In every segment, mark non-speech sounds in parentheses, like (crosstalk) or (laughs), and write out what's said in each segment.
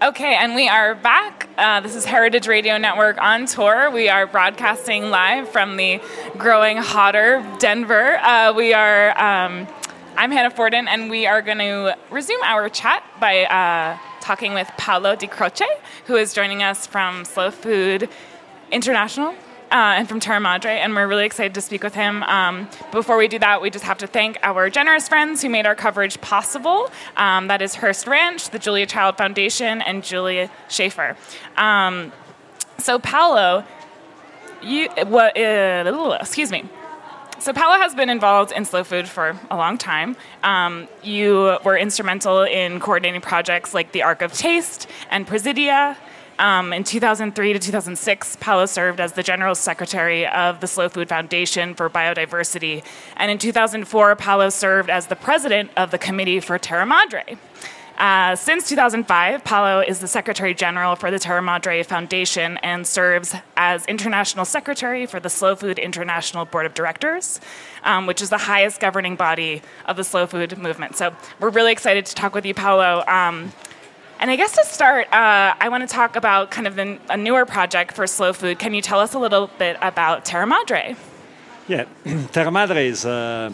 Okay, and we are back. Uh, this is Heritage Radio Network on tour. We are broadcasting live from the growing hotter Denver. Uh, we are. Um, I'm Hannah Forden, and we are going to resume our chat by uh, talking with Paolo Di Croce, who is joining us from Slow Food International uh, and from Terra Madre, and we're really excited to speak with him. Um, before we do that, we just have to thank our generous friends who made our coverage possible. Um, that is Hearst Ranch, the Julia Child Foundation, and Julia Schaefer. Um, so, Paolo, you what? Uh, excuse me. So Paolo has been involved in slow food for a long time. Um, you were instrumental in coordinating projects like the Ark of Taste and Presidia, um, in 2003 to 2006, Paolo served as the General Secretary of the Slow Food Foundation for Biodiversity. And in 2004, Paolo served as the President of the Committee for Terra Madre. Uh, since 2005, Paolo is the Secretary General for the Terra Madre Foundation and serves as International Secretary for the Slow Food International Board of Directors, um, which is the highest governing body of the slow food movement. So we're really excited to talk with you, Paolo. Um, and I guess to start, uh, I want to talk about kind of the, a newer project for slow food. Can you tell us a little bit about Terra Madre? Yeah, (clears throat) Terra Madre is uh,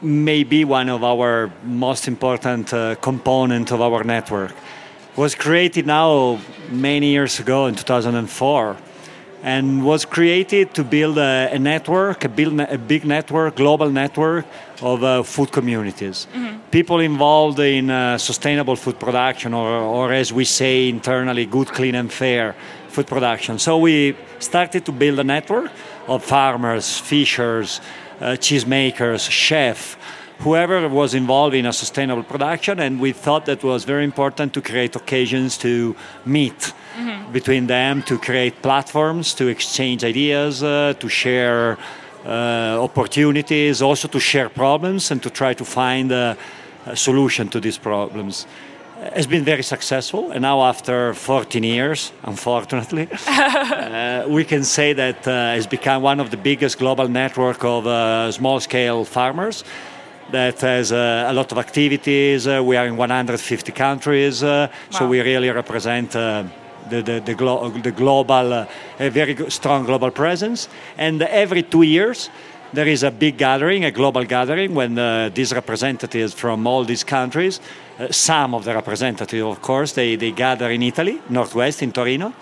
maybe one of our most important uh, component of our network. Was created now many years ago in 2004 and was created to build a, a network, a, build, a big network, global network of uh, food communities. Mm-hmm. People involved in uh, sustainable food production, or, or as we say internally, good, clean, and fair food production. So we started to build a network of farmers, fishers, uh, cheesemakers, chefs, whoever was involved in a sustainable production, and we thought that was very important to create occasions to meet mm-hmm. between them, to create platforms, to exchange ideas, uh, to share uh, opportunities, also to share problems and to try to find a, a solution to these problems has been very successful. And now, after 14 years, unfortunately, (laughs) uh, we can say that uh, it's become one of the biggest global network of uh, small-scale farmers that has uh, a lot of activities. Uh, we are in 150 countries, uh, wow. so we really represent. Uh, the, the, the, glo- the global, uh, a very strong global presence. And every two years, there is a big gathering, a global gathering, when uh, these representatives from all these countries, some of the representatives, of course, they, they gather in Italy, Northwest, in Torino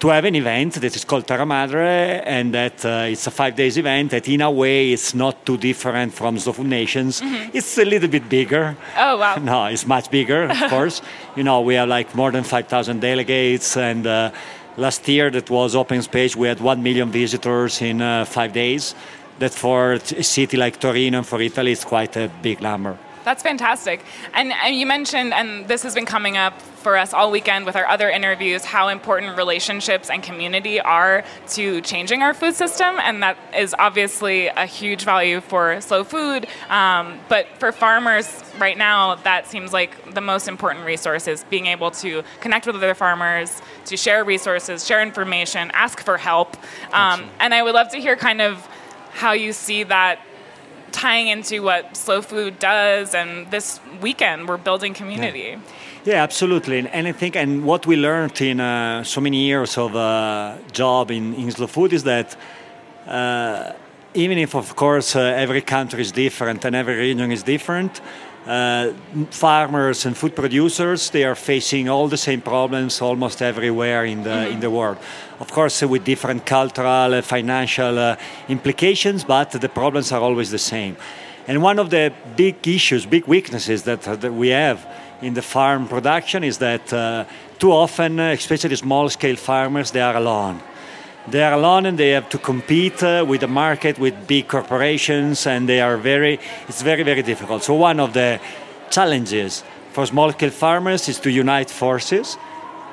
to have an event that is called Terra Madre, and that uh, it's a five days event that in a way it's not too different from Slow Food Nations. Mm-hmm. It's a little bit bigger. Oh wow! (laughs) No, it's much bigger, of (laughs) course. You know, we have like more than five thousand delegates, and uh, last year that was open space. We had one million visitors in uh, five days. That for a city like Torino and for Italy, it's quite a big number. That's fantastic. And, and, you mentioned, and this has been coming up for us all weekend with our other interviews, how important relationships and community are to changing our food system. And that is obviously a huge value for slow food. Um, but for farmers right now, that seems like the most important resource is being able to connect with other farmers, to share resources, share information, ask for help. Um, and I would love to hear kind of how you see that tying into what slow food does and this weekend we're building community yeah. Yeah, absolutely. And I think, and what we learned in uh, so many years of uh, job in, in slow food is that uh, even if, of course, uh, every country is different and every region is different, uh, farmers and food producers they are facing all the same problems almost everywhere in the mm-hmm. in the world. Of course, with different cultural, uh, financial implications, but the problems are always the same. And one of the big issues, big weaknesses that, that we have in the farm production is that uh, too often, uh, especially small scale farmers, they are alone. They are alone and they have to compete uh, with the market, with big corporations, and they are very, it's very, very difficult. So, one of the challenges for small scale farmers is to unite forces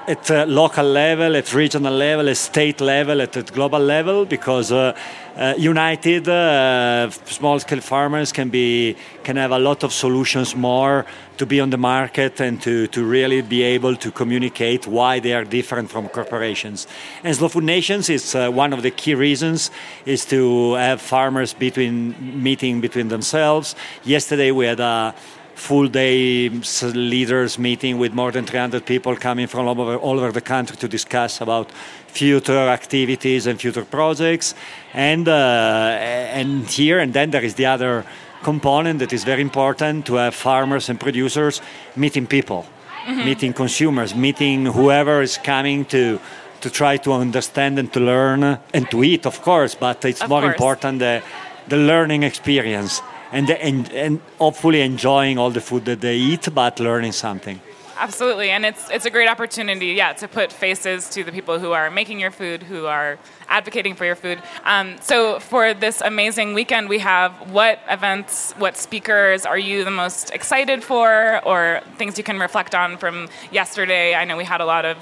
at a local level, at regional level, at state level, at a global level, because uh, uh, united uh, small-scale farmers can be can have a lot of solutions more to be on the market and to, to really be able to communicate why they are different from corporations. And Slow Food Nations is uh, one of the key reasons is to have farmers between meeting between themselves. Yesterday we had a full day leaders meeting with more than 300 people coming from all over, all over the country to discuss about future activities and future projects. And, uh, and here and then there is the other component that is very important to have farmers and producers meeting people, mm-hmm. meeting consumers, meeting whoever is coming to to try to understand and to learn and to eat, of course. But it's of more course. important the the learning experience and, and and hopefully enjoying all the food that they eat, but learning something. Absolutely, and it's it's a great opportunity, yeah, to put faces to the people who are making your food, who are advocating for your food. Um, so for this amazing weekend, we have what events, what speakers are you the most excited for, or things you can reflect on from yesterday? I know we had a lot of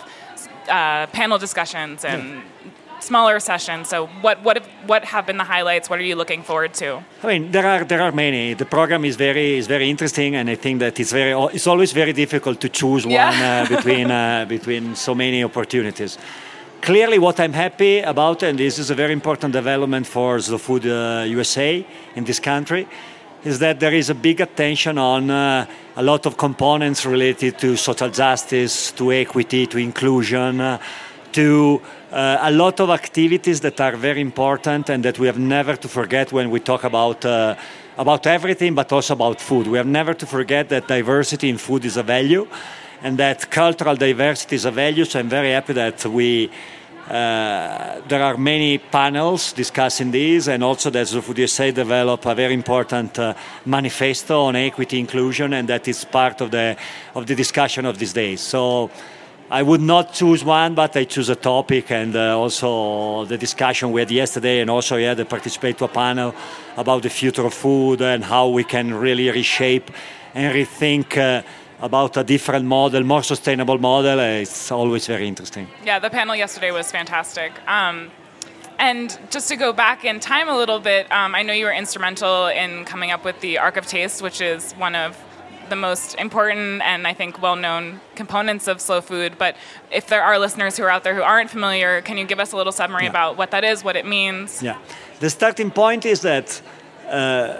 uh, panel discussions and. Yeah smaller session. So, what what what have been the highlights? What are you looking forward to? I mean, there are there are many. The program is very is very interesting, and I think that it's very it's always very difficult to choose Yeah. one uh, between uh, (laughs) between so many opportunities. Clearly, what I'm happy about, and this is a very important development for the Food uh, USA in this country, is that there is a big attention on uh, a lot of components related to social justice, to equity, to inclusion, uh, to uh, a lot of activities that are very important and that we have never to forget when we talk about uh, about everything, but also about food. We have never to forget that diversity in food is a value, and that cultural diversity is a value. So I'm very happy that we. Uh, there are many panels discussing this, and also that the USA developed a very important uh, manifesto on equity inclusion, and that is part of the of the discussion of these days. So I would not choose one, but I choose a topic, and uh, also the discussion we had yesterday, and also yeah, to participate to a panel about the future of food and how we can really reshape and rethink uh, about a different model, more sustainable model. It's always very interesting. Yeah, the panel yesterday was fantastic. Um, and just to go back in time a little bit, um, I know you were instrumental in coming up with the Ark of Taste, which is one of the most important and I think well known components of slow food. But if there are listeners who are out there who aren't familiar, can you give us a little summary Yeah. about what that is, what it means? Yeah, the starting point is that uh,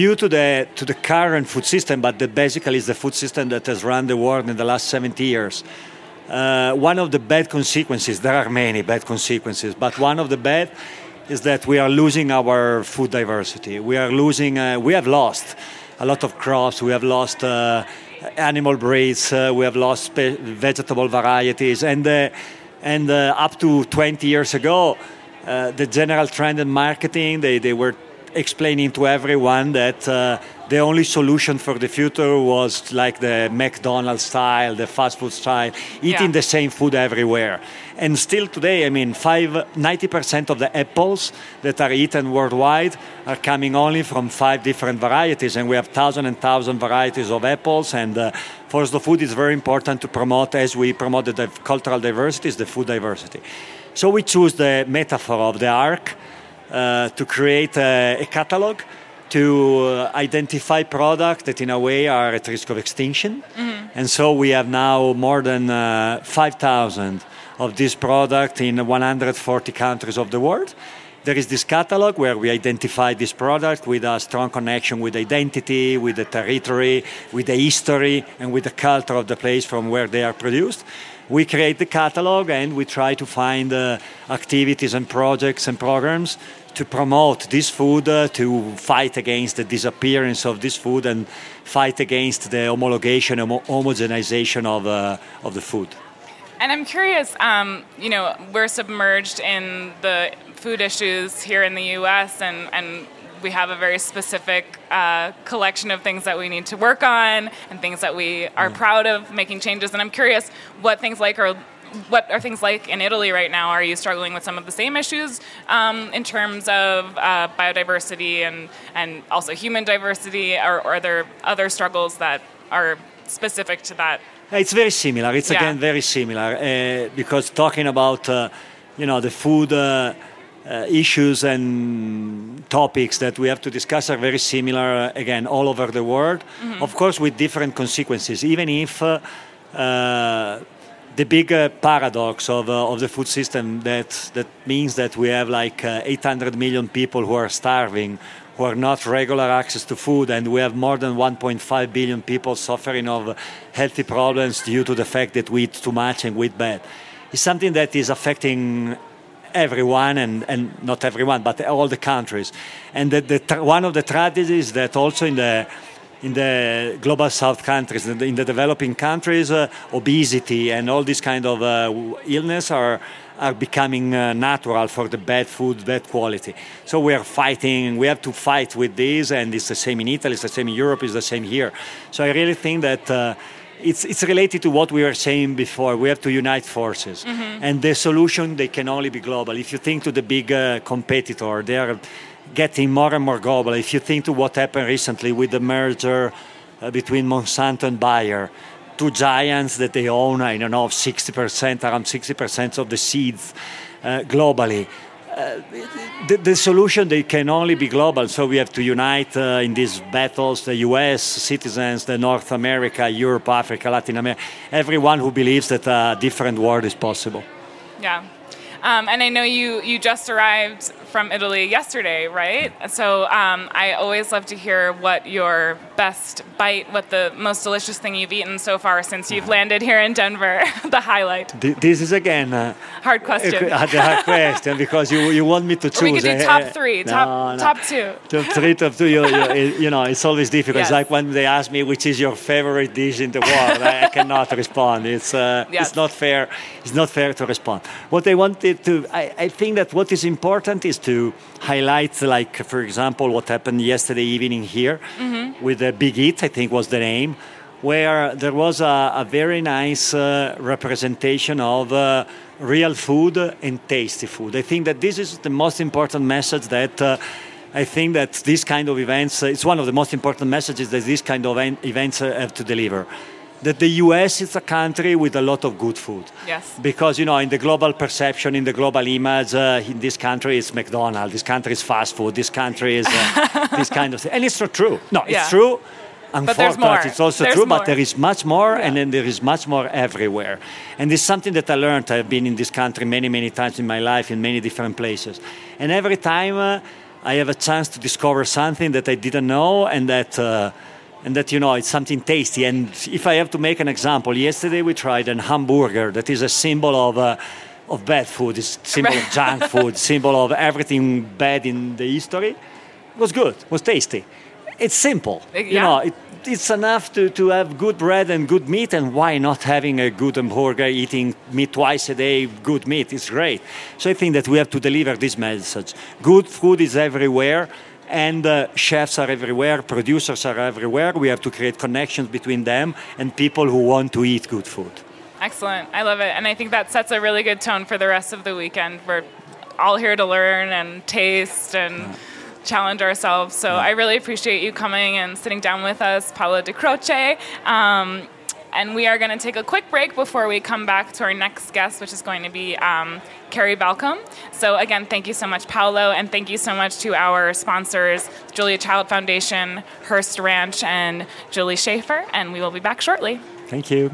due to the to the current food system, but that basically is the food system that has run the world in the last 70 years. Uh, one of the bad consequences, there are many bad consequences, but one of the bad is that we are losing our food diversity. We are losing, uh, we have lost a lot of crops, we have lost uh, animal breeds, uh, we have lost vegetable varieties, and, uh, and uh, up to 20 years ago, uh, the general trend in marketing, they, they were explaining to everyone that the only solution for the future was like the McDonald's style, the fast food style, eating Yeah. the same food everywhere. And still today, I mean, five, 90% of the apples that are eaten worldwide are coming only from five different varieties, and we have thousand and thousand varieties of apples. And uh, for the food, it's very important to promote, as we promote the cultural diversity, is the food diversity. So we choose the metaphor of the ark uh, to create a, a catalog to uh, identify products that in a way are at risk of extinction. And so we have now more than uh, 5,000 of this product in 140 countries of the world. There is this catalog where we identify this product with a strong connection with identity, with the territory, with the history, and with the culture of the place from where they are produced. We create the catalog and we try to find uh, activities and projects and programs to promote this food, uh, to fight against the disappearance of this food, and fight against the homologation and homogenization of, uh, of the food. And I'm curious, um, you know, we're submerged in the food issues here in the US, and, and we have a very specific uh, collection of things that we need to work on and things that we are proud of making changes. And I'm curious what things like are. What are things like in Italy right now? Are you struggling with some of the same issues um, in terms of uh, biodiversity and, and also human diversity, or, or are there other struggles that are specific to that It's very similar. It's Yeah. again very similar uh, because talking about uh, you know the food uh, uh, issues and topics that we have to discuss are very similar uh, again all over the world. Of course, with different consequences. Even if uh, uh, the big paradox of, uh, of the food system that that means that we have like uh, 800 million people who are starving who are not regular access to food, and we have more than 1.5 billion people suffering of healthy problems due to the fact that we eat too much and we eat bad. It's something that is affecting everyone and, and not everyone but all the countries and the, the, one of the tragedies that also in the in the global south countries in the, in the developing countries uh, obesity and all these kind of uh, illness are are becoming uh, natural for the bad food, bad quality. So we are fighting, we have to fight with this, and it's the same in Italy, it's the same in Europe, it's the same here. So I really think that uh, it's, it's related to what we were saying before. We have to unite forces. Mm-hmm. And the solution, they can only be global. If you think to the big uh, competitor, they are getting more and more global. If you think to what happened recently with the merger uh, between Monsanto and Bayer, two giants that they own, I don't know, 60%, around 60% of the seeds uh, globally. Uh, the, the, solution they can only be global so we have to unite uh, in these battles the us citizens the north america europe africa latin america everyone who believes that a different world is possible yeah um, and I know you, you just arrived from Italy yesterday, right? So um, I always love to hear what your best bite, what the most delicious thing you've eaten so far since you've landed here in Denver, (laughs) the highlight. This is again a hard question. A, a hard question because you, you want me to (laughs) choose. We could do top three, no, top, no. top two. Top three, top two. You, you, you know, it's always difficult. Yes. It's like when they ask me which is your favorite dish in the world, I, I cannot respond. It's uh, yes. it's not fair. It's not fair to respond. What I wanted to, I, I think that what is important is to highlight, like for example, what happened yesterday evening here mm-hmm. with the Big Eat, I think was the name, where there was a, a very nice uh, representation of uh, real food and tasty food. I think that this is the most important message that. Uh, I think that this kind of events, uh, it's one of the most important messages that this kind of events have to deliver that the US is a country with a lot of good food. Yes. Because, you know, in the global perception, in the global image, uh, in this country it's McDonald's, this country is fast food, this country is uh, (laughs) this kind of thing. And it's not true. No, it's yeah. true. Unfortunately, it's also there's true, more. but there is much more, yeah. and then there is much more everywhere. And it's something that I learned. I've been in this country many, many times in my life, in many different places. And every time uh, I have a chance to discover something that I didn't know and that uh, and that you know it's something tasty. And if I have to make an example, yesterday we tried an hamburger that is a symbol of. Uh, of bad food, it's symbol of junk food, (laughs) symbol of everything bad in the history. It was good, it was tasty. It's simple. Yeah. You know, it, it's enough to, to have good bread and good meat, and why not having a good hamburger, eating meat twice a day, good meat is great. So I think that we have to deliver this message. Good food is everywhere, and uh, chefs are everywhere, producers are everywhere. We have to create connections between them and people who want to eat good food. Excellent. I love it. And I think that sets a really good tone for the rest of the weekend. We're all here to learn and taste and yeah. challenge ourselves. So yeah. I really appreciate you coming and sitting down with us, Paolo Di Croce. Um, and we are going to take a quick break before we come back to our next guest, which is going to be um, Carrie Balkcom. So, again, thank you so much, Paolo, and thank you so much to our sponsors, Julia Child Foundation, Hearst Ranch, and Julie Schaefer. And we will be back shortly. Thank you.